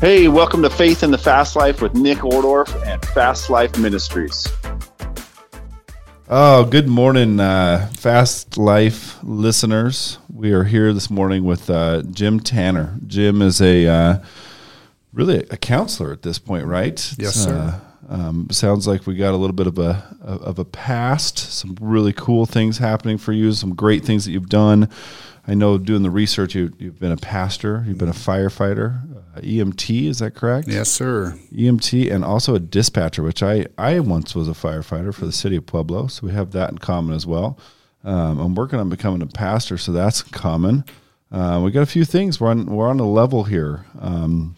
Hey, welcome to Faith in the Fast Life with Nick Ordorf and Fast Life Ministries. Oh, good morning, uh, Fast Life listeners. We are here this morning with uh, Jim Tanner. Jim is a uh, really a counselor at this point, right? Yes, sir. Uh, um, sounds like we got a little bit of a of a past, some really cool things happening for you, some great things that you've done. I know doing the research, you, you've been a pastor, you've been a firefighter, uh, EMT, is that correct? Yes, sir. EMT and also a dispatcher, which I, I once was a firefighter for the city of Pueblo. So we have that in common as well. Um, I'm working on becoming a pastor, so that's common. Uh, we got a few things. We're on, we're on a level here. Um,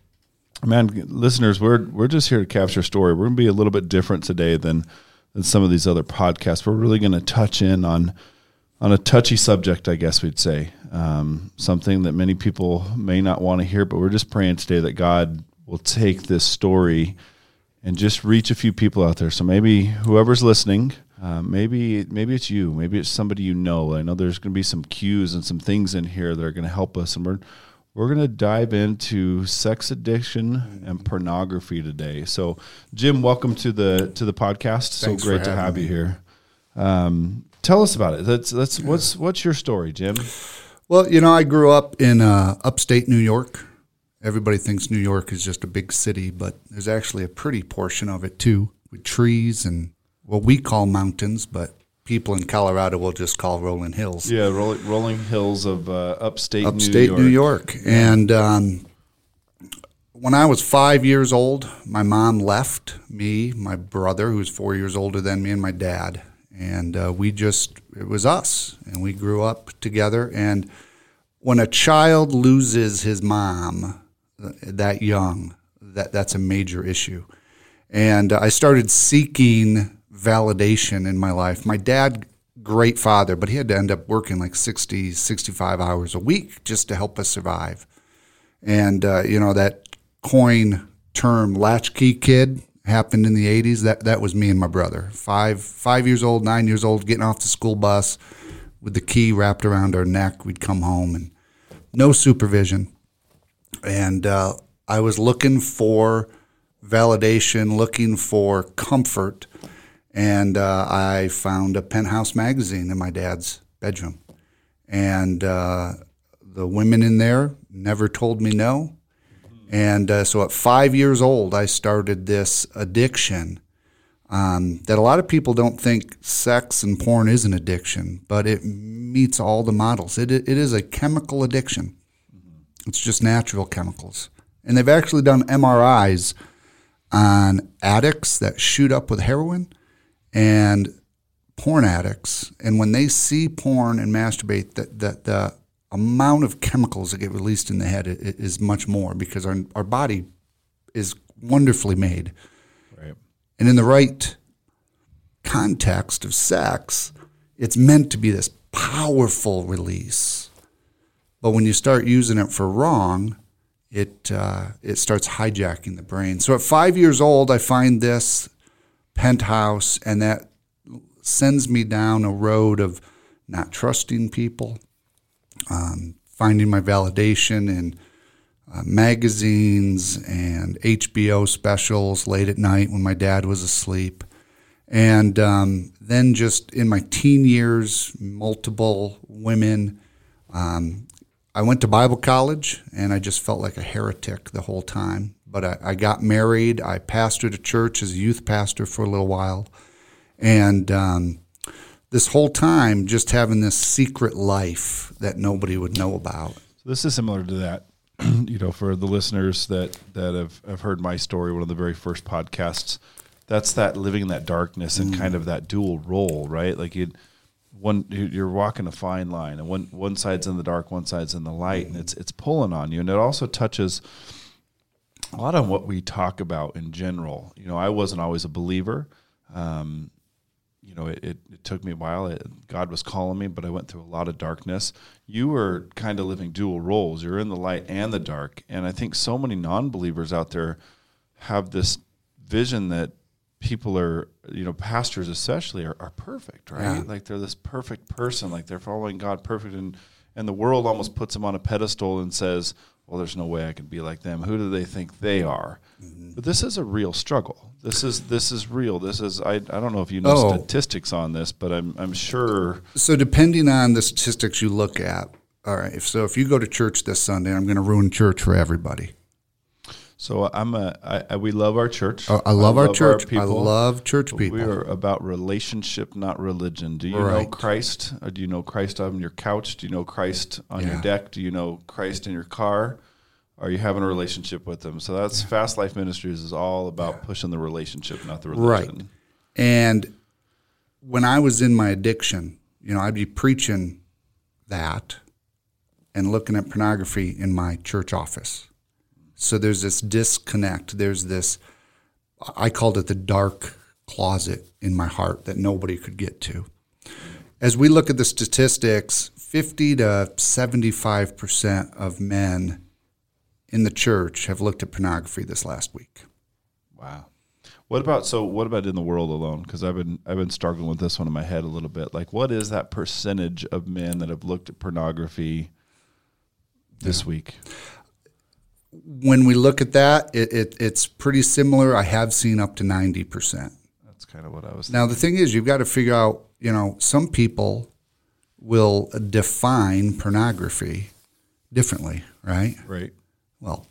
man, listeners, we're, we're just here to capture a story. We're going to be a little bit different today than, than some of these other podcasts. We're really going to touch in on on a touchy subject, I guess we'd say. Um, something that many people may not want to hear, but we're just praying today that God will take this story and just reach a few people out there. So maybe whoever's listening, uh, maybe maybe it's you, maybe it's somebody you know. I know there's going to be some cues and some things in here that are going to help us, and we're we're going to dive into sex addiction and pornography today. So, Jim, welcome to the to the podcast. Thanks so great to have me. you here. Um, Tell us about it. That's that's what's what's your story, Jim? Well, you know, I grew up in uh, upstate New York. Everybody thinks New York is just a big city, but there's actually a pretty portion of it too, with trees and what we call mountains, but people in Colorado will just call rolling hills. Yeah, rolling, rolling hills of uh, upstate upstate New York. New York. And um, when I was five years old, my mom left me, my brother, who was four years older than me, and my dad and uh, we just it was us and we grew up together. And when a child loses his mom uh, that young that that's a major issue. And i started seeking validation in my life. My dad great father but he had to end up working like 60 65 hours a week just to help us survive. And uh, you know that coin term latchkey kid happened in the 80s that that was me and my brother. Five five years old nine years old getting off the school bus with the key wrapped around our neck. We'd come home and no supervision. And uh, i was looking for validation looking for comfort. And uh, i found a penthouse magazine in my dad's bedroom. And uh, the women in there never told me no and uh, so at five years old, I started this addiction um, that a lot of people don't think sex and porn is an addiction, but it meets all the models. It, it is a chemical addiction, it's just natural chemicals. And they've actually done MRIs on addicts that shoot up with heroin and porn addicts. And when they see porn and masturbate, that, that the amount of chemicals that get released in the head is much more because our, our body is wonderfully made. Right. And in the right context of sex, it's meant to be this powerful release. But when you start using it for wrong, it uh, it starts hijacking the brain. So at five years old, I find this penthouse, and that sends me down a road of not trusting people, um, finding my validation in uh, magazines and HBO specials late at night when my dad was asleep. And um, then just in my teen years, multiple women. Um, I went to Bible college and I just felt like a heretic the whole time. But I, I got married. I pastored a church as a youth pastor for a little while. And um, this whole time just having this secret life that nobody would know about. So this is similar to that. you know, for the listeners that that have, have heard my story, one of the very first podcasts, that's that living in that darkness and kind of that dual role, right? Like you one you're walking a fine line and one one side's in the dark, one side's in the light, and it's it's pulling on you. And it also touches a lot on what we talk about in general. You know, I wasn't always a believer. Um, you know, it, it, it, took me a while. It, God was calling me, but I went through a lot of darkness. You were kind of living dual roles. You're in the light and the dark. And I think so many non believers out there have this vision that people are, you know, pastors especially are, are perfect, right? Yeah. Like they're this perfect person, like they're following God perfect. And, and the world almost puts them on a pedestal and says, well, there's no way I can be like them. Who do they think they are? Mm-hmm. But this is a real struggle. This is this is real. This is I, I don't know if you know Oh. statistics on this, but I'm I'm sure So depending on the statistics you look at, all right. If, so if you go to church this Sunday, I'm going to ruin church for everybody. So I'm a I, I, we love our church. I, I love our church. I people. love church people. We are about relationship, not religion. Do you know Christ? Or do you know Christ on your couch? Do you know Christ on your deck? Do you know Christ in your car? Are you having a relationship with Him? So that's Fast Life Ministries is all about pushing the relationship, not the religion. Right. religion. And when I was in my addiction, you know, I'd be preaching that and looking at pornography in my church office. So there's this disconnect. There's this, I called it the dark closet in my heart that nobody could get to. As we look at the statistics, 50 to 75% of men in the church have looked at pornography this last week. Wow. What about so? What about in the world alone? Because I've been I've been struggling with this one in my head a little bit. Like, what is that percentage of men that have looked at pornography this week? When we look at that, it, it, it's pretty similar. I have seen up to 90%. That's kind of what I was. Now, the thing is, you've got to figure out, you know, some people will define pornography differently, right? right. Well,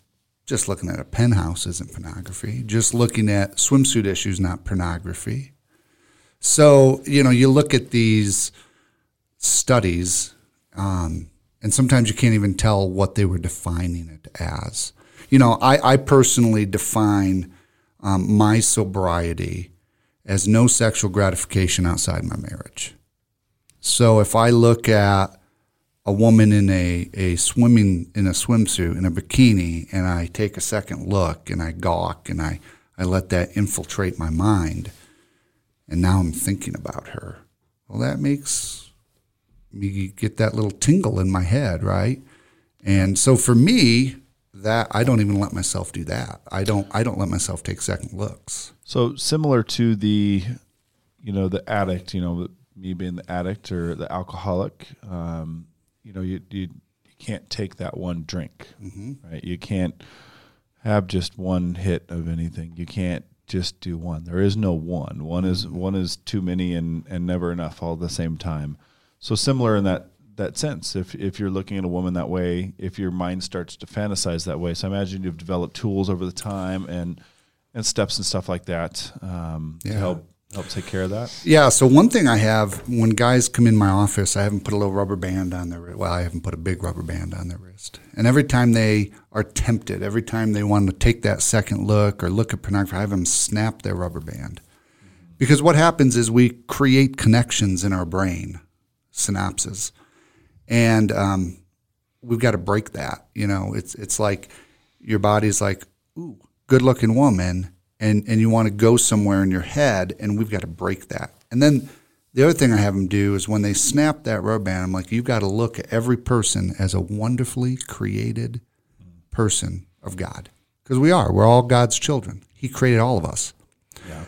just looking at a penthouse isn't pornography. Just looking at swimsuit issues, not pornography. So, you know, you look at these studies, um, and sometimes you can't even tell what they were defining it as. You know, I, I personally define um, my sobriety as no sexual gratification outside my marriage. So if I look at a woman in a, a swimming in a swimsuit in a bikini and I take a second look and I gawk and I, I let that infiltrate my mind and now I'm thinking about her. Well that makes me get that little tingle in my head, right? And so for me, that I don't even let myself do that. I don't I don't let myself take second looks. So similar to the, you know, the addict. You know, me being the addict or the alcoholic. Um, you know, you you, you can't take that one drink, right? You can't have just one hit of anything. You can't just do one. There is no one. One is one is too many and and never enough all at the same time. So similar in that that sense. If if you're looking at a woman that way, if your mind starts to fantasize that way, so I imagine you've developed tools over the time and and steps and stuff like that um, to help help take care of that. Yeah. So one thing I have when guys come in my office, I haven't put a little rubber band on their wrist. Well, I haven't put a big rubber band on their wrist. And every time they are tempted, every time they want to take that second look or look at pornography, I have them snap their rubber band. Because what happens is we create connections in our brain, synapses, and um, we've got to break that. You know, it's it's like your body's like, ooh, good looking woman, and and you want to go somewhere in your head, and we've got to break that. And then the other thing I have them do is when they snap that rubber band, I'm like, you've got to look at every person as a wonderfully created person of God, because we are. We're all God's children. He created all of us. Yeah.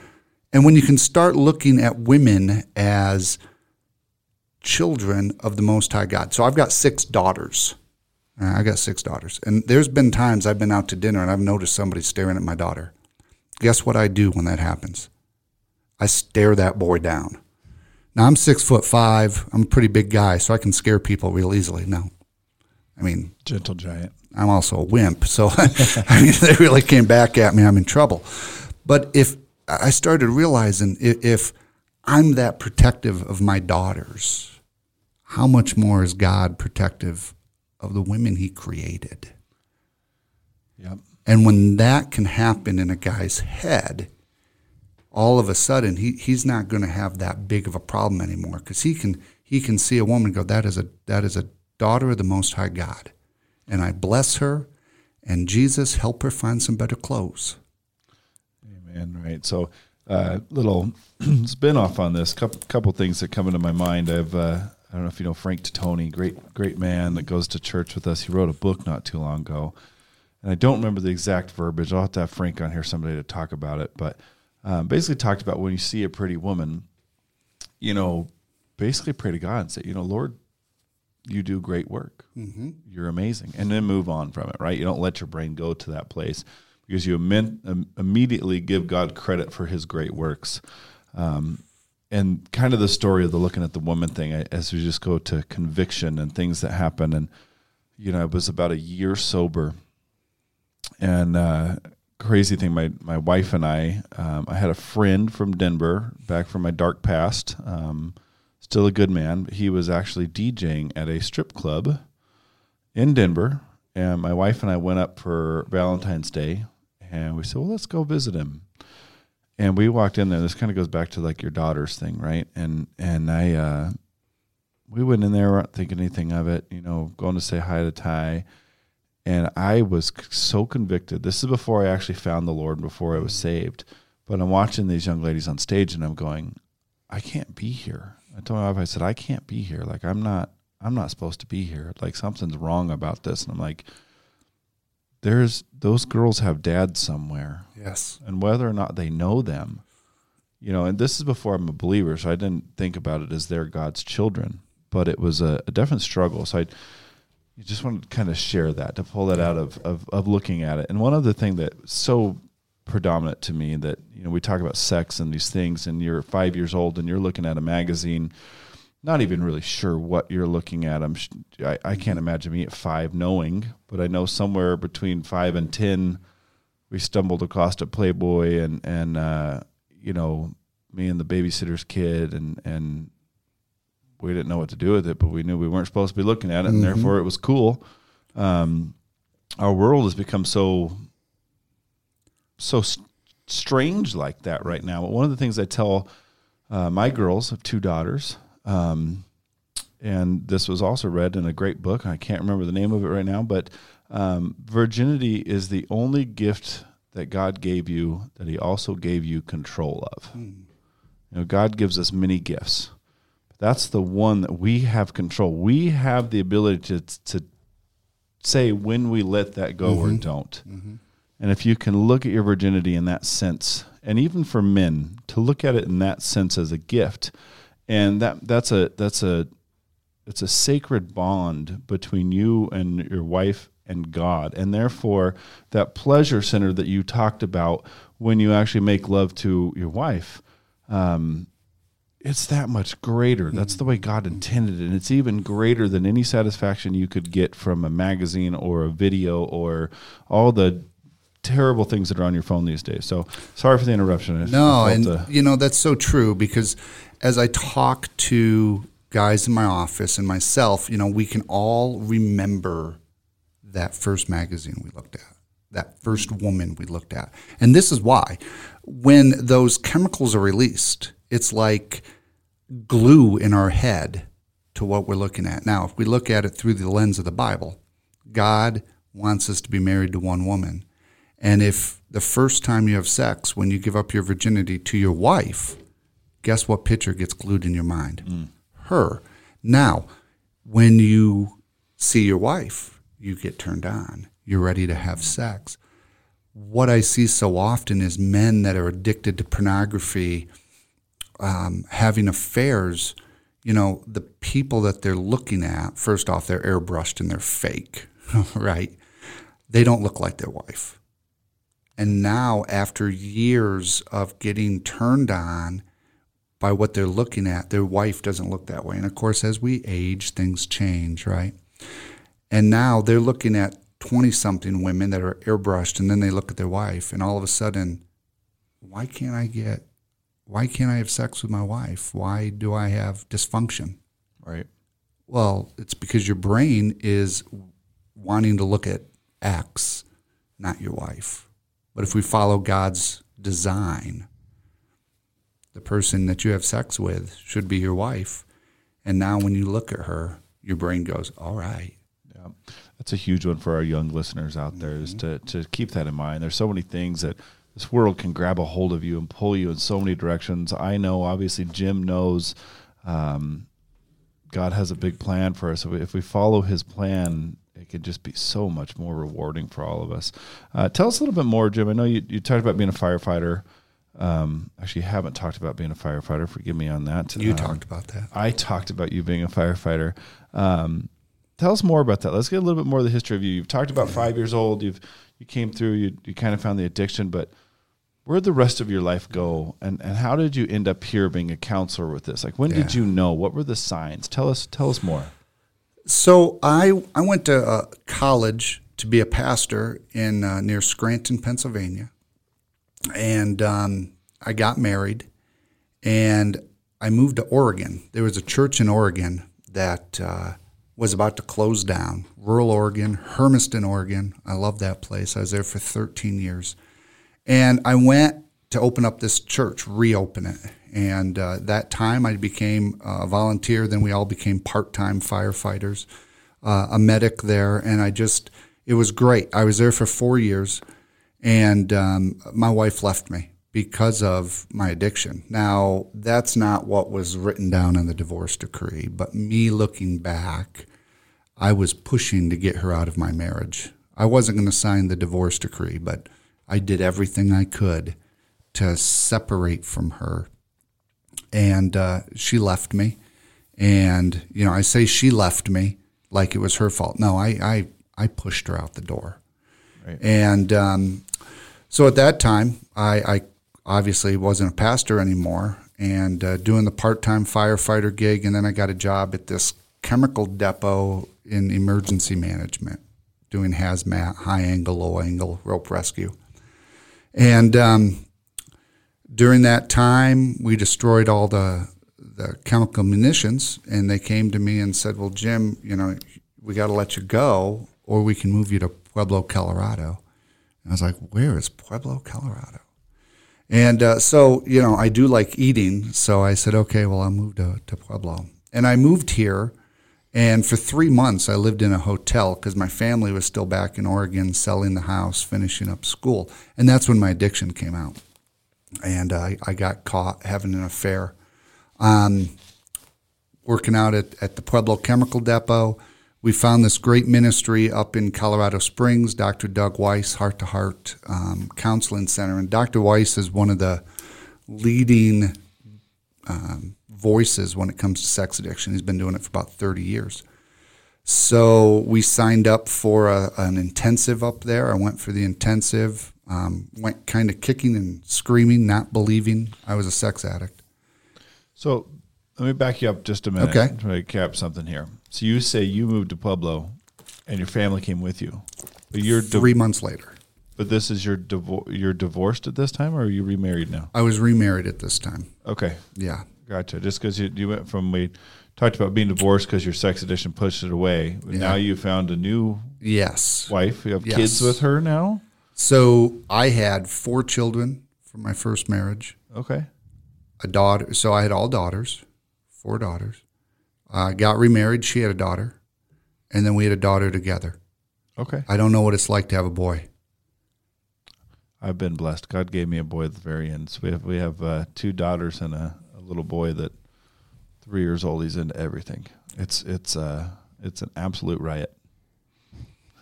And when you can start looking at women as children of the Most High God. So I've got six daughters. Uh, I got six daughters. And there's been times I've been out to dinner and I've noticed somebody staring at my daughter. Guess what I do when that happens? I stare that boy down. Now I'm six foot five. I'm a pretty big guy, so I can scare people real easily. No. I mean, Gentle giant. I'm also a wimp. So I mean, if they really came back at me, I'm in trouble. But if I started realizing if I'm that protective of my daughters, how much more is God protective of the women He created? Yep. And when that can happen in a guy's head, all of a sudden he, he's not going to have that big of a problem anymore because he can he can see a woman and go that is a that is a daughter of the Most High God, and I bless her, and Jesus help her find some better clothes. Amen. Right. So, uh, little spin off on this. Couple couple things that come into my mind. I've uh, I don't know if you know Frank Titoni, great great man that goes to church with us. He wrote a book not too long ago, and I don't remember the exact verbiage. I'll have to have Frank on here someday to talk about it. But um, basically, talked about when you see a pretty woman, you know, basically pray to God and say, you know, Lord, you do great work. Mm-hmm. You're amazing. And then move on from it, right? You don't let your brain go to that place because you um, immediately give God credit for his great works. Um, and kind of the story of the looking at the woman thing as we just go to conviction and things that happen. And, you know, I was about a year sober. And, uh, crazy thing, my, my wife and I, um, I had a friend from Denver back from my dark past. Um, still a good man. He was actually DJing at a strip club in Denver, and my wife and I went up for Valentine's Day, and we said, "Well, let's go visit him." And we walked in there. This kind of goes back to like your daughter's thing, right? And and I, uh, we went in there, weren't thinking anything of it, you know, going to say hi to Ty. And I was so convicted. This is before I actually found the Lord, before I was saved. But I'm watching these young ladies on stage, and I'm going, I can't be here. I told my wife, I said, I can't be here. Like I'm not I'm not supposed to be here. Like something's wrong about this. And I'm like, there's those girls have dads somewhere. Yes. And whether or not they know them, you know, and this is before I'm a believer, so I didn't think about it as they're God's children. But it was a, a definite struggle. So I you just want to kind of share that, to pull that out of, of, of looking at it. And one other thing that so predominant to me that you know we talk about sex and these things and you're five years old and you're looking at a magazine not even really sure what you're looking at i'm I, I can't imagine me at five knowing but i know somewhere between five and ten we stumbled across a playboy and and uh, you know me and the babysitter's kid and and we didn't know what to do with it but we knew we weren't supposed to be looking at it and mm-hmm. therefore it was cool um, our world has become so so st- strange like that right now. But one of the things I tell uh, my girls, I have two daughters, um, and this was also read in a great book. I can't remember the name of it right now, but um, virginity is the only gift that God gave you that He also gave you control of. Mm. You know, God gives us many gifts. but That's the one that we have control. We have the ability to to say when we let that go mm-hmm. or don't. Mm-hmm. And if you can look at your virginity in that sense, and even for men to look at it in that sense as a gift, and that that's a that's a it's a sacred bond between you and your wife and God. And therefore, that pleasure center that you talked about when you actually make love to your wife, um, it's that much greater. That's the way God intended it. And it's even greater than any satisfaction you could get from a magazine or a video or all the terrible things that are on your phone these days. So sorry for the interruption. no, and to... you know that's so true because as I talk to guys in my office and myself, you know, we can all remember that first magazine we looked at, that first woman we looked at. And this is why when those chemicals are released, it's like glue in our head to what we're looking at. Now, if we look at it through the lens of the Bible, God wants us to be married to one woman. And if the first time you have sex, when you give up your virginity to your wife, guess what picture gets glued in your mind? Mm. Her. Now, when you see your wife, you get turned on. You're ready to have sex. What I see so often is men that are addicted to pornography, um, having affairs. You know, the people that they're looking at, first off, they're airbrushed and they're fake, right? They don't look like their wife and now, after years of getting turned on by what they're looking at, their wife doesn't look that way. And of course, as we age, things change, right? And now they're looking at 20 something women that are airbrushed, and then they look at their wife, and all of a sudden, why can't I get, why can't I have sex with my wife? Why do I have dysfunction? Right. Well, it's because your brain is wanting to look at X, not your wife. But if we follow God's design, the person that you have sex with should be your wife. And now when you look at her, your brain goes, all right. Yeah. That's a huge one for our young listeners out there mm-hmm. is to, to keep that in mind. There's so many things that this world can grab a hold of you and pull you in so many directions. I know, obviously, Jim knows um, God has a big plan for us. If we follow his plan, it could just be so much more rewarding for all of us. Uh, tell us a little bit more, Jim. I know you, you talked about being a firefighter. Um, actually, haven't talked about being a firefighter. Forgive me on that. You Um, talked about that. I talked about you being a firefighter. Um, tell us more about that. Let's get a little bit more of the history of you. You've talked about five years old. You've you came through. You you kind of found the addiction, but where'd the rest of your life go? And and how did you end up here being a counselor with this? Like when did you know? What were the signs? Tell us tell us more. So I I went to uh, college to be a pastor in uh, near Scranton, Pennsylvania, and um, I got married, and I moved to Oregon. There was a church in Oregon that uh, was about to close down. Rural Oregon, Hermiston, Oregon. I love that place. I was there for 13 years, and I went to open up this church, reopen it. And uh, that time, I became a volunteer. Then we all became part-time firefighters, uh, a medic there, and I just it was great. I was there for four years, and um, my wife left me because of my addiction. Now, that's not what was written down in the divorce decree, but me looking back, I was pushing to get her out of my marriage. I wasn't going to sign the divorce decree, but I did everything I could to separate from her. And uh, she left me. And, you know, I say she left me like it was her fault. No, I, I, I pushed her out the door. Right. And um, so at that time, I, I obviously wasn't a pastor anymore and uh, doing the part time firefighter gig. And then I got a job at this chemical depot in emergency management, doing hazmat, high angle, low angle, rope rescue. And um, during that time, we destroyed all the, the chemical munitions. And they came to me and said, Well, Jim, you know, we got to let you go or we can move you to Pueblo, Colorado. And I was like, where is Pueblo, Colorado? And uh, so, you know, I do like eating. So I said, okay, well, I'll move to, to Pueblo. And I moved here. And for three months, I lived in a hotel because my family was still back in Oregon, selling the house, finishing up school. And that's when my addiction came out. And I, I got caught having an affair. Um, working out at, at the Pueblo Chemical Depot. We found this great ministry up in Colorado Springs, Dr. Doug Weiss, Heart to Heart um, Counseling Center. And Dr. Weiss is one of the leading um, voices when it comes to sex addiction. He's been doing it for about 30 years. So we signed up for a, an intensive up there. I went for the intensive, um, went kind of kicking and screaming, not believing I was a sex addict. So let me back you up just a minute Okay. to cap something here. So you say you moved to Pueblo and your family came with you. But you're Three months later, but this is your divor- you're divorced at this time or are you remarried now? I was remarried at this time. Okay. Yeah. Gotcha. Just because you, you went from we talked about being divorced because your sex addiction pushed it away. But Now you found a new Yes. wife. You have Yes. kids with her now. So I had four children from my first marriage, Okay. a daughter. So I had all daughters, four daughters. I got remarried. She had a daughter. And then we had a daughter together. Okay. I don't know what it's like to have a boy. I've been blessed. God gave me a boy at the very end. So we have we have uh, two daughters and a, a little boy that three years old. He's into everything. It's it's uh it's an absolute riot.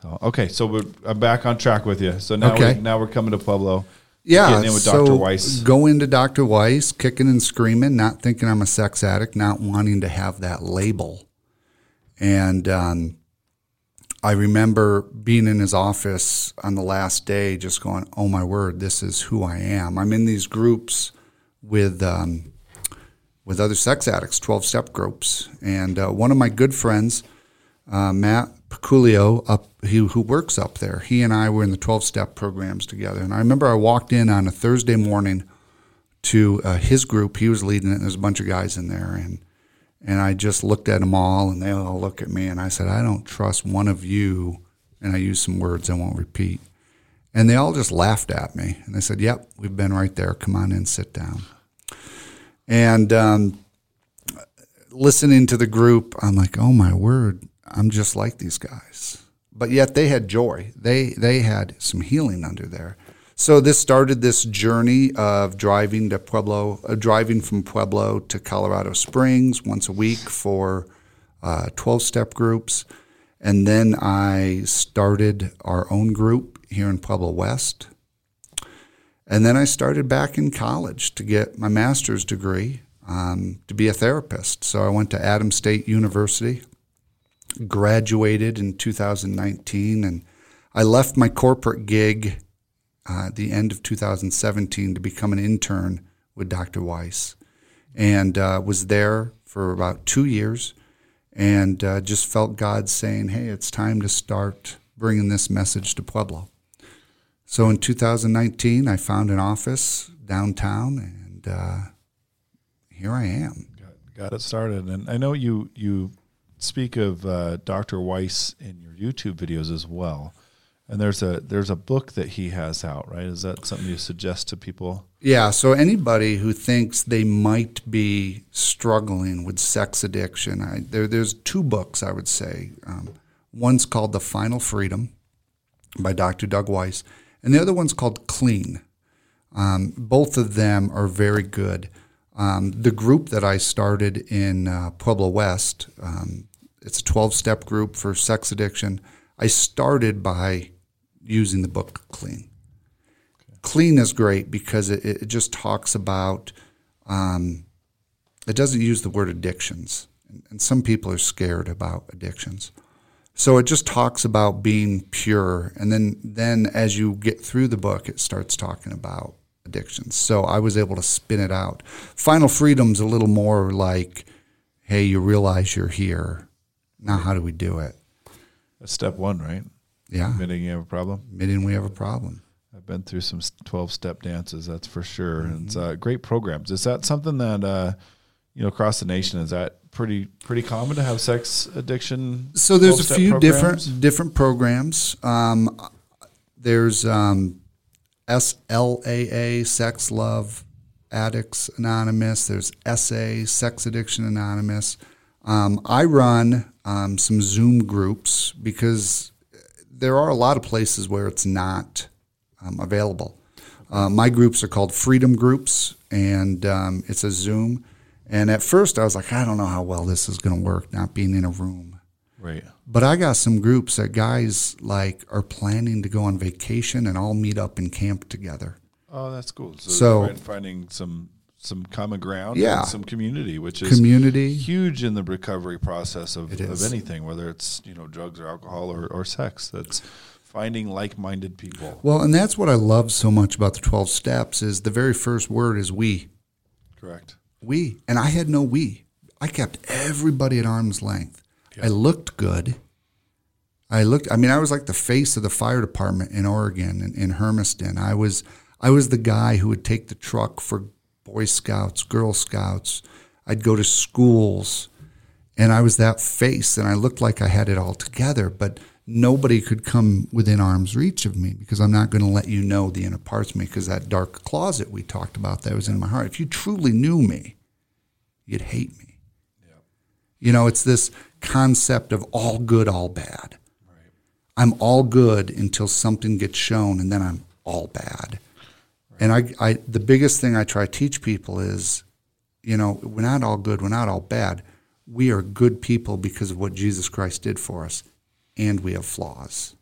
So, okay, so we're I'm back on track with you. So now Okay. we, now we're coming to Pueblo. Yeah. Getting in with so Dr. Weiss. Go into Dr. Weiss, kicking and screaming, not thinking I'm a sex addict, not wanting to have that label. And um, I remember being in his office on the last day, just going, "Oh my word, this is who I am." I'm in these groups with um, with other sex addicts, twelve step groups, and uh, one of my good friends, uh, Matt Peculio, up he, who works up there, he and I were in the twelve step programs together. And I remember I walked in on a Thursday morning to uh, his group. He was leading it, and there's a bunch of guys in there, and and I just looked at them all, and they all look at me, and I said, I don't trust one of you. And I used some words I won't repeat. And they all just laughed at me. And they said, Yep, we've been right there. Come on in, sit down. And um, listening to the group, I'm like, Oh my word, I'm just like these guys. But yet they had joy. They they had some healing under there. So this started this journey of driving to Pueblo, uh, driving from Pueblo to Colorado Springs once a week for uh, 12 step groups. And then I started our own group here in Pueblo West. And then I started back in college to get my master's degree um, to be a therapist. So I went to Adams State University, graduated in 2019, and I left my corporate gig uh, at the end of 2017 to become an intern with Dr. Weiss, and uh, was there for about two years, and uh, just felt God saying, "Hey, it's time to start bringing this message to Pueblo." So in 2019, I found an office downtown, and uh, here I am. Got, got it started, and I know you you speak of uh, Dr. Weiss in your YouTube videos as well. And there's a there's a book that he has out, right? Is that something you suggest to people? Yeah, so anybody who thinks they might be struggling with sex addiction, I, there, there's two books I would say. Um, one's called The Final Freedom by Dr. Doug Weiss, and the other one's called Clean. Um, both of them are very good. Um, the group that I started in uh, Pueblo West, um, it's a 12 step group for sex addiction. I started by using the book Clean. Clean is great because it, it just talks about, um, it doesn't use the word addictions. And some people are scared about addictions. So it just talks about being pure. And then, then as you get through the book, it starts talking about addictions. So I was able to spin it out. Final Freedom's a little more like, hey, you realize you're here. Now, how do we do it? That's step one, right? Yeah. Admitting you have a problem. Admitting we have a problem. I've been through some 12 step dances, that's for sure. Mm-hmm. And it's uh, great programs. Is that something that, uh, you know, across the nation, is that pretty pretty common to have sex addiction? So there's a few programs? different different programs. Um, there's um, SLAA, Sex Love Addicts Anonymous. There's SA, Sex Addiction Anonymous. Um, I run um, some Zoom groups because there are a lot of places where it's not um, available. Uh, my groups are called Freedom Groups, and um, it's a Zoom. And at first, I was like, I don't know how well this is going to work, not being in a room. Right. But I got some groups that guys like are planning to go on vacation and all meet up in camp together. Oh, that's cool. So, so finding some some common ground, yeah, some community, which is community huge in the recovery process of, of anything, whether it's you know drugs or alcohol or, or sex. That's finding like-minded people. Well, and that's what I love so much about the twelve steps is the very first word is we. Correct. We and I had no we. I kept everybody at arm's length. I looked good. I looked. I mean, I was like the face of the fire department in Oregon in, in Hermiston. I was. I was the guy who would take the truck for Boy Scouts, Girl Scouts. I'd go to schools, and I was that face, and I looked like I had it all together. But nobody could come within arm's reach of me because I'm not going to let you know the inner parts of me because that dark closet we talked about that was in my heart. If you truly knew me, you'd hate me. Yeah. You know, it's this concept of all good, all bad. Right. I'm all good until something gets shown, and then I'm all bad. And I, I, the biggest thing I try to teach people is, you know, we're not all good, we're not all bad. We are good people because of what Jesus Christ did for us, and we have flaws.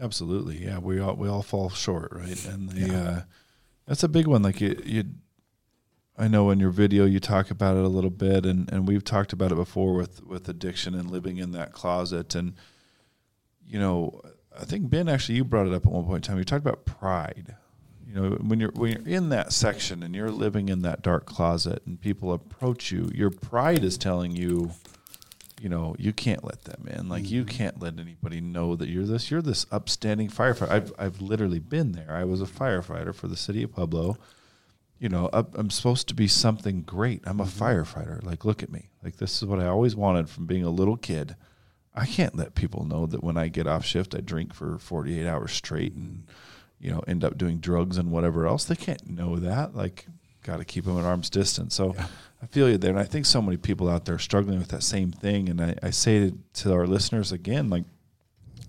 Absolutely, yeah. We all we all fall short, right? And the yeah. uh, that's a big one. Like you, you I know in your video you talk about it a little bit, and, and we've talked about it before with, with addiction and living in that closet. And, you know, I think Ben actually you brought it up at one point in time. You talked about pride. You know, when you're when you're in that section and you're living in that dark closet and people approach you, your pride is telling you, you know, you can't let them in. Like mm-hmm. you can't let anybody know that you're this. You're this upstanding firefighter. I've I've literally been there. I was a firefighter for the city of Pueblo you know, I'm supposed to be something great. I'm a mm-hmm. firefighter. Like, look at me. Like, this is what I always wanted from being a little kid. I can't let people know that when I get off shift, I drink for 48 hours straight and, you know, end up doing drugs and whatever else. They can't know that. Like, got to keep them at arm's distance. So yeah. I feel you there. And I think so many people out there struggling with that same thing. And I, I say to, to our listeners again, like,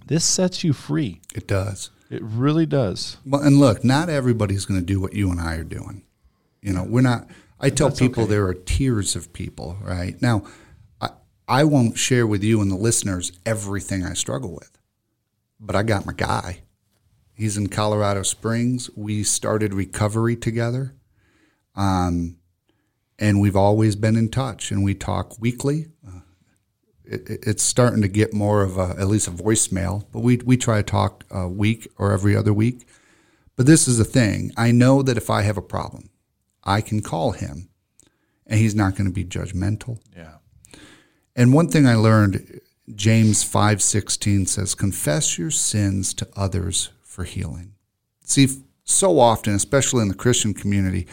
this sets you free. It does. It really does. Well, and look, not everybody's going to do what you and I are doing. You know, we're not. I tell people okay. there are tiers of people, right? Now, I, I won't share with you and the listeners everything I struggle with, but I got my guy. He's in Colorado Springs. We started recovery together. Um, and we've always been in touch and we talk weekly. Uh, it, it's starting to get more of a, at least a voicemail, but we, we try to talk a week or every other week. But this is the thing I know that if I have a problem, I can call him and he's not going to be judgmental. Yeah. And one thing I learned, James 5:16 says, "Confess your sins to others for healing." See, so often, especially in the Christian community,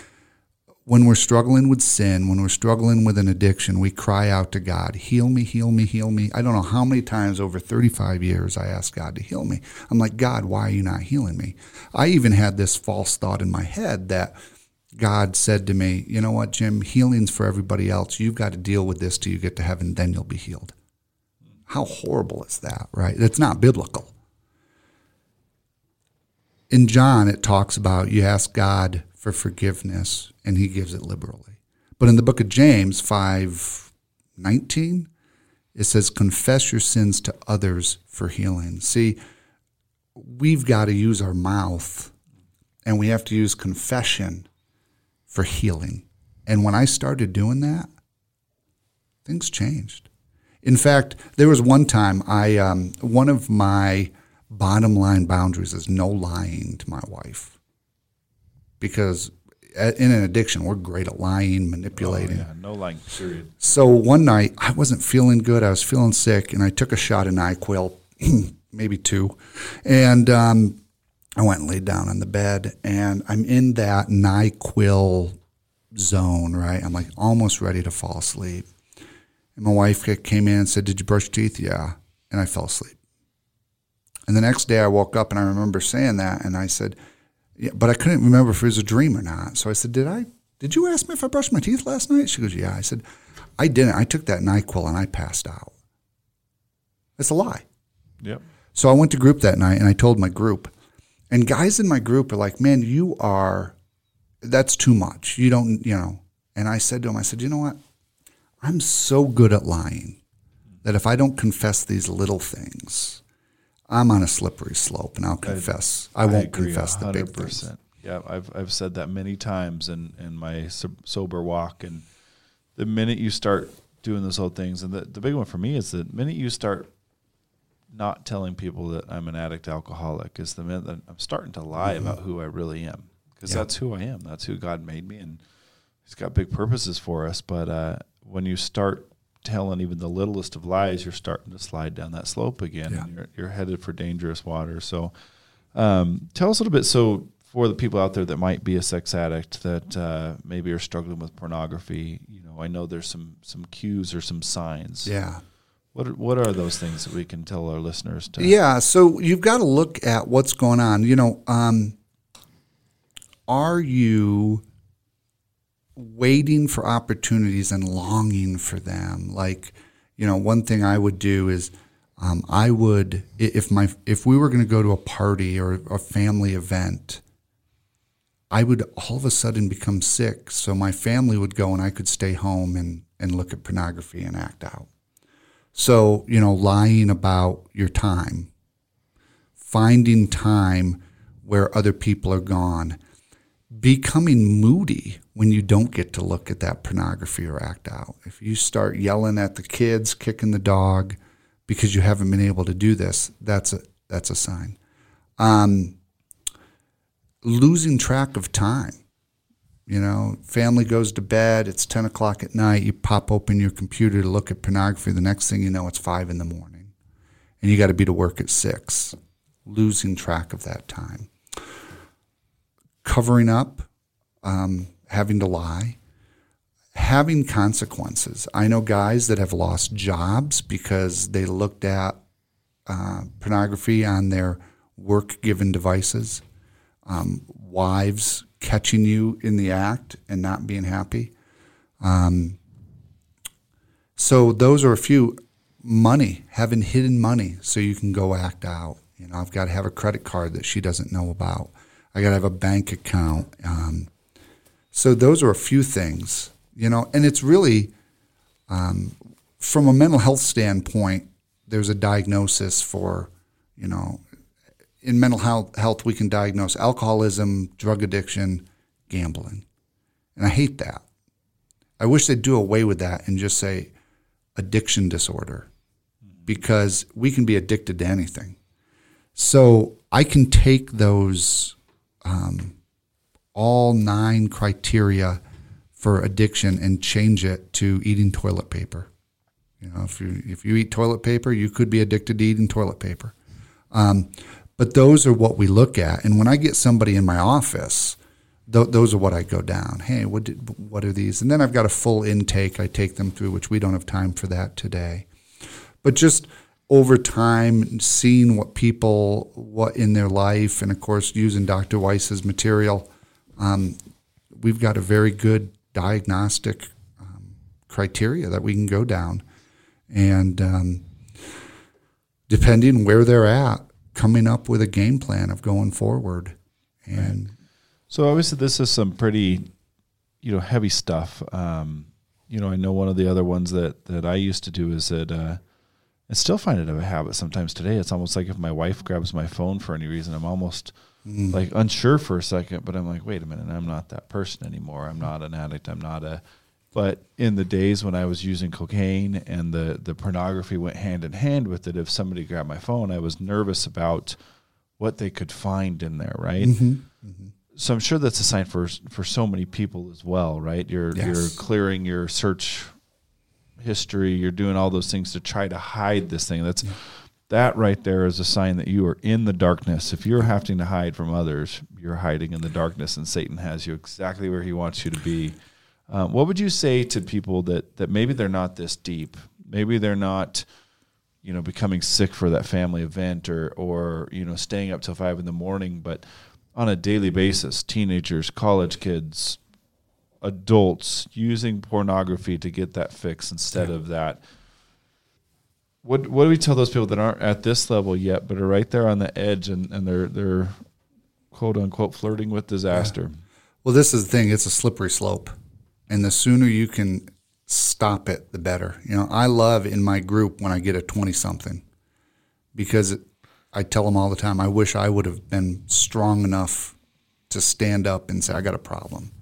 when we're struggling with sin, when we're struggling with an addiction, we cry out to God, heal me, heal me, heal me. I don't know how many times over 35 years I asked God to heal me. I'm like, God, why are you not healing me? I even had this false thought in my head that God said to me, you know what, Jim, healing's for everybody else. You've got to deal with this till you get to heaven, then you'll be healed. How horrible is that, right? It's not biblical. In John, it talks about you ask God for forgiveness and he gives it liberally. But in the book of James 5 19, it says, confess your sins to others for healing. See, we've got to use our mouth and we have to use confession for healing. And when I started doing that, things changed. In fact, there was one time I, um, one of my bottom line boundaries is no lying to my wife because in an addiction, we're great at lying, manipulating. Oh, yeah, no lying, period. So one night, I wasn't feeling good. I was feeling sick, and I took a shot of NyQuil, maybe two, and um, I went and laid down on the bed, and I'm in that NyQuil zone, right? I'm like almost ready to fall asleep. And my wife came in and said, Did you brush your teeth? Yeah. And I fell asleep. And the next day I woke up and I remember saying that, and I said, yeah, but I couldn't remember if it was a dream or not. So I said, "Did I? Did you ask me if I brushed my teeth last night?" She goes, "Yeah." I said, "I didn't. I took that Nyquil and I passed out." It's a lie. Yep. So I went to group that night and I told my group, and guys in my group are like, "Man, you are. That's too much. You don't. You know." And I said to him, "I said, you know what? I'm so good at lying that if I don't confess these little things." I'm on a slippery slope, and I'll confess. I, I won't I confess 100%. the big things. Yeah, I've I've said that many times in in my sober walk, and the minute you start doing those old things, and the the big one for me is the minute you start not telling people that I'm an addict alcoholic is the minute that I'm starting to lie mm-hmm. about who I really am because yeah. that's who I am. That's who God made me, and He's got big purposes for us. But uh, when you start telling even the littlest of lies, you're starting to slide down that slope again, yeah. and you're, you're headed for dangerous water. So, um, tell us a little bit. So, for the people out there that might be a sex addict that uh, maybe are struggling with pornography, you know, I know there's some some cues or some signs. Yeah. What are, what are those things that we can tell our listeners to? Yeah, so you've got to look at what's going on. You know, um, are you waiting for opportunities and longing for them. Like, you know, one thing I would do is um, I would if my if we were going to go to a party or a family event, I would all of a sudden become sick. So my family would go and I could stay home and and look at pornography and act out. So you know, lying about your time, finding time where other people are gone becoming moody when you don't get to look at that pornography or act out. If you start yelling at the kids, kicking the dog because you haven't been able to do this, that's a that's a sign. Um, losing track of time. You know, family goes to bed, it's 10 o'clock at night, you pop open your computer to look at pornography, the next thing you know, it's five in the morning. And you got to be to work at six. Losing track of that time covering up, um, having to lie, having consequences. I know guys that have lost jobs because they looked at uh, pornography on their work given devices, um, wives catching you in the act and not being happy. Um, so those are a few. Money, having hidden money so you can go act out. You know, I've got to have a credit card that she doesn't know about. I got to have a bank account. Um, so those are a few things, you know, and it's really um, from a mental health standpoint. There's a diagnosis for, you know, in mental health, health, we can diagnose alcoholism, drug addiction, gambling. And I hate that. I wish they'd do away with that and just say addiction disorder because we can be addicted to anything. So I can take those um, all nine criteria for addiction and change it to eating toilet paper. You know, if you if you eat toilet paper, you could be addicted to eating toilet paper. Um, but those are what we look at. And when I get somebody in my office, th- those are what I go down. Hey, what did, what are these? And then I've got a full intake I take them through, which we don't have time for that today. But just over time, seeing what people what in their life, and of course using Dr. Weiss's material, um, we've got a very good diagnostic um, criteria that we can go down, and um, depending where they're at, coming up with a game plan of going forward. And so obviously this is some pretty, you know, heavy stuff. Um, you know, I know one of the other ones that that I used to do is that uh, I still find it a habit sometimes today. It's almost like if my wife grabs my phone for any reason, I'm almost mm. like unsure for a second, but I'm like, wait a minute, I'm not that person anymore. I'm not an addict. I'm not a but in the days when I was using cocaine and the, the pornography went hand in hand with it, if somebody grabbed my phone, I was nervous about what they could find in there, right? Mm-hmm. Mm-hmm. So I'm sure that's a sign for for so many people as well, right? You're yes. you're clearing your search history, you're doing all those things to try to hide this thing. That's yeah. that right there is a sign that you are in the darkness. If you're having to hide from others, you're hiding in the darkness, and Satan has you exactly where he wants you to be. Um, what would you say to people that that maybe they're not this deep, maybe they're not, you know, becoming sick for that family event or or you know staying up till five in the morning, but on a daily basis, teenagers, college kids, adults using pornography to get that fix instead yeah. of that. What what do we tell those people that aren't at this level yet, but are right there on the edge and, and they're they're quote unquote flirting with disaster? Yeah. Well, this is the thing; it's a slippery slope and the sooner you can stop it, the better. You know, I love in my group when I get a 20 something because I tell them all the time, I wish I would have been strong enough to stand up and say, I got a problem.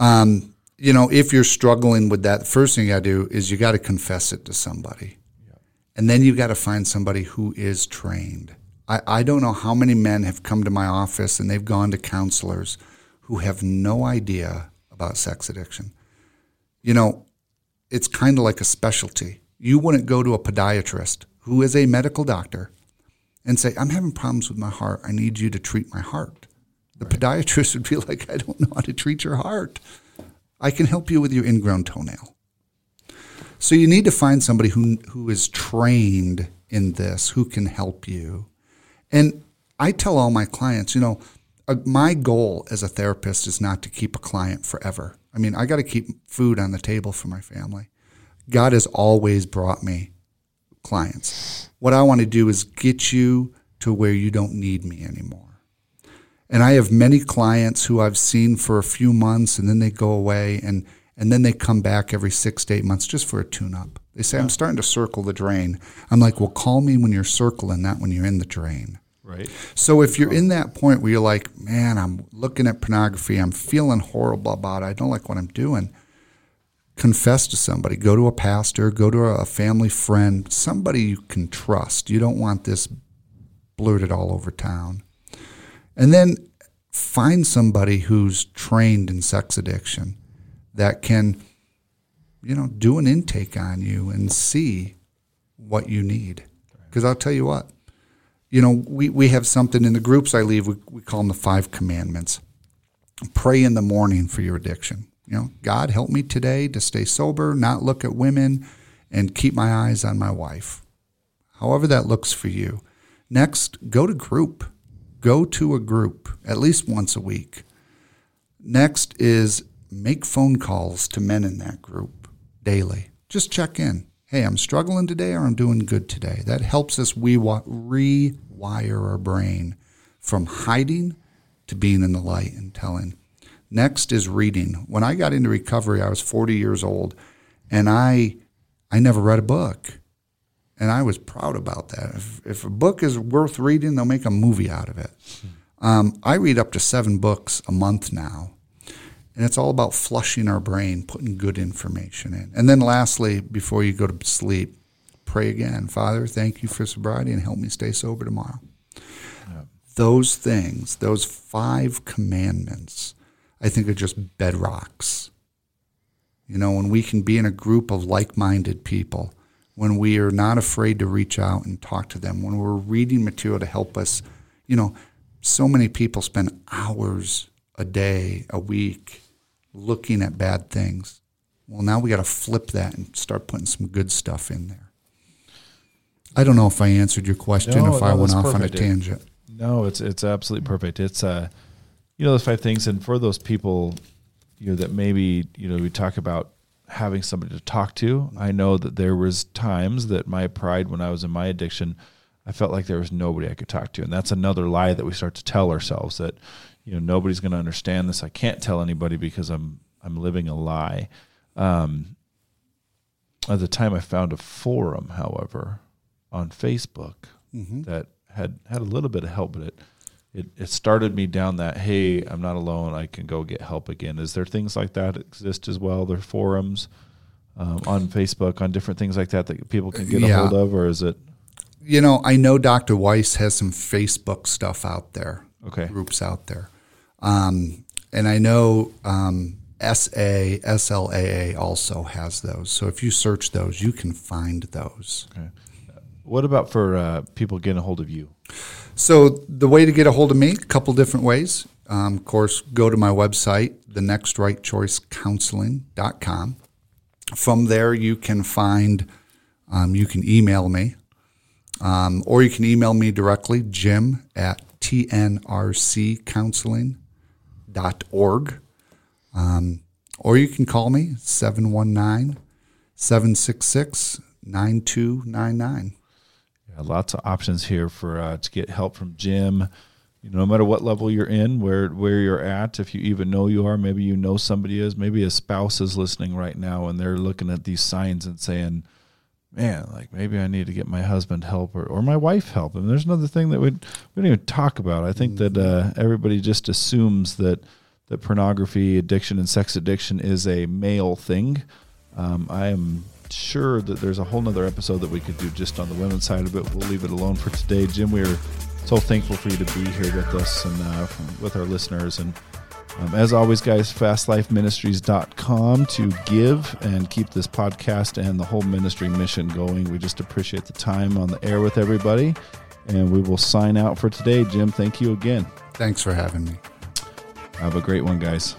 Um, you know, if you're struggling with that, the first thing I do is you got to confess it to somebody. Yep. And then you got to find somebody who is trained. I, I don't know how many men have come to my office and they've gone to counselors who have no idea about sex addiction. You know, it's kind of like a specialty. You wouldn't go to a podiatrist who is a medical doctor and say, I'm having problems with my heart. I need you to treat my heart. The right. podiatrist would be like, I don't know how to treat your heart. I can help you with your ingrown toenail. So you need to find somebody who, who is trained in this, who can help you. And I tell all my clients, you know, uh, my goal as a therapist is not to keep a client forever. I mean, I got to keep food on the table for my family. God has always brought me clients. What I want to do is get you to where you don't need me anymore. And I have many clients who I've seen for a few months and then they go away and, and then they come back every six to eight months just for a tune up. They say, yeah. I'm starting to circle the drain. I'm like, well, call me when you're circling, not when you're in the drain. Right. So if you're in that point where you're like, man, I'm looking at pornography, I'm feeling horrible about it, I don't like what I'm doing, confess to somebody. Go to a pastor, go to a family friend, somebody you can trust. You don't want this blurted all over town. And then find somebody who's trained in sex addiction that can, you know, do an intake on you and see what you need. Because I'll tell you what, you know, we, we have something in the groups I leave, we, we call them the five commandments. Pray in the morning for your addiction. You know, God, help me today to stay sober, not look at women, and keep my eyes on my wife. However, that looks for you. Next, go to group. Go to a group at least once a week. Next is make phone calls to men in that group daily. Just check in hey, I'm struggling today or I'm doing good today. That helps us we rewire our brain from hiding to being in the light and telling. Next is reading. When I got into recovery, I was 40 years old and I I never read a book. And I was proud about that. If, if a book is worth reading, they'll make a movie out of it. Um, I read up to seven books a month now, and it's all about flushing our brain, putting good information in. And then, lastly, before you go to sleep, pray again. Father, thank you for sobriety and help me stay sober tomorrow. Those things, those five commandments, I think are just bedrocks. You know, when we can be in a group of like minded people, when we are not afraid to reach out and talk to them, when we're reading material to help us, you know, so many people spend hours a day, a week looking at bad things. Well, now we got to flip that and start putting some good stuff in there. I don't know if I answered your question, No, if I went off on a tangent. No, it's it's absolutely perfect. It's uh, you know, those five things, and for those people, you know, that maybe you know we talk about having somebody to talk to. I know that there was times that my pride when I was in my addiction, I felt like there was nobody I could talk to, and that's another lie that we start to tell ourselves that you know nobody's going to understand this. I can't tell anybody because I'm I'm living a lie. Um, at the time, I found a forum, however, on Facebook that had had a little bit of help, but it, it it started me down that hey, I'm not alone. I can go get help again. Is there things like that exist as well? There are forums um, on Facebook on different things like that that people can get a hold of, or is it You know, I know Dr. Weiss has some Facebook stuff out there, okay? groups out there. Um, and I know um, SA, SLAA also has those. So if you search those, you can find those. Okay. What about for uh, people getting a hold of you? So the way to get a hold of me, a couple different ways. Um, of course, go to my website, thenextrightchoicecounseling.com. From there, you can find, um, you can email me, um, or you can email me directly, jim at tnrccounseling.org. Um, or you can call me, 719 766 9299. Yeah, lots of options here for uh, to get help from Jim. You know, no matter what level you're in, where where you're at, if you even know you are, maybe you know somebody is, maybe a spouse is listening right now and they're looking at these signs and saying, "Man, like maybe I need to get my husband help or, or my wife help." And there's another thing that we we don't even talk about. I think that uh, everybody just assumes that that pornography addiction and sex addiction is a male thing. Um, I am sure that there's a whole nother episode that we could do just on the women's side of it. We'll leave it alone for today. Jim, we're so thankful for you to be here with us and uh, from, with our listeners. And um, as always, guys, fastlifeministries.com to give and keep this podcast and the whole ministry mission going. We just appreciate the time on the air with everybody. And we will sign out for today. Jim, thank you again. Thanks for having me. Have a great one, guys.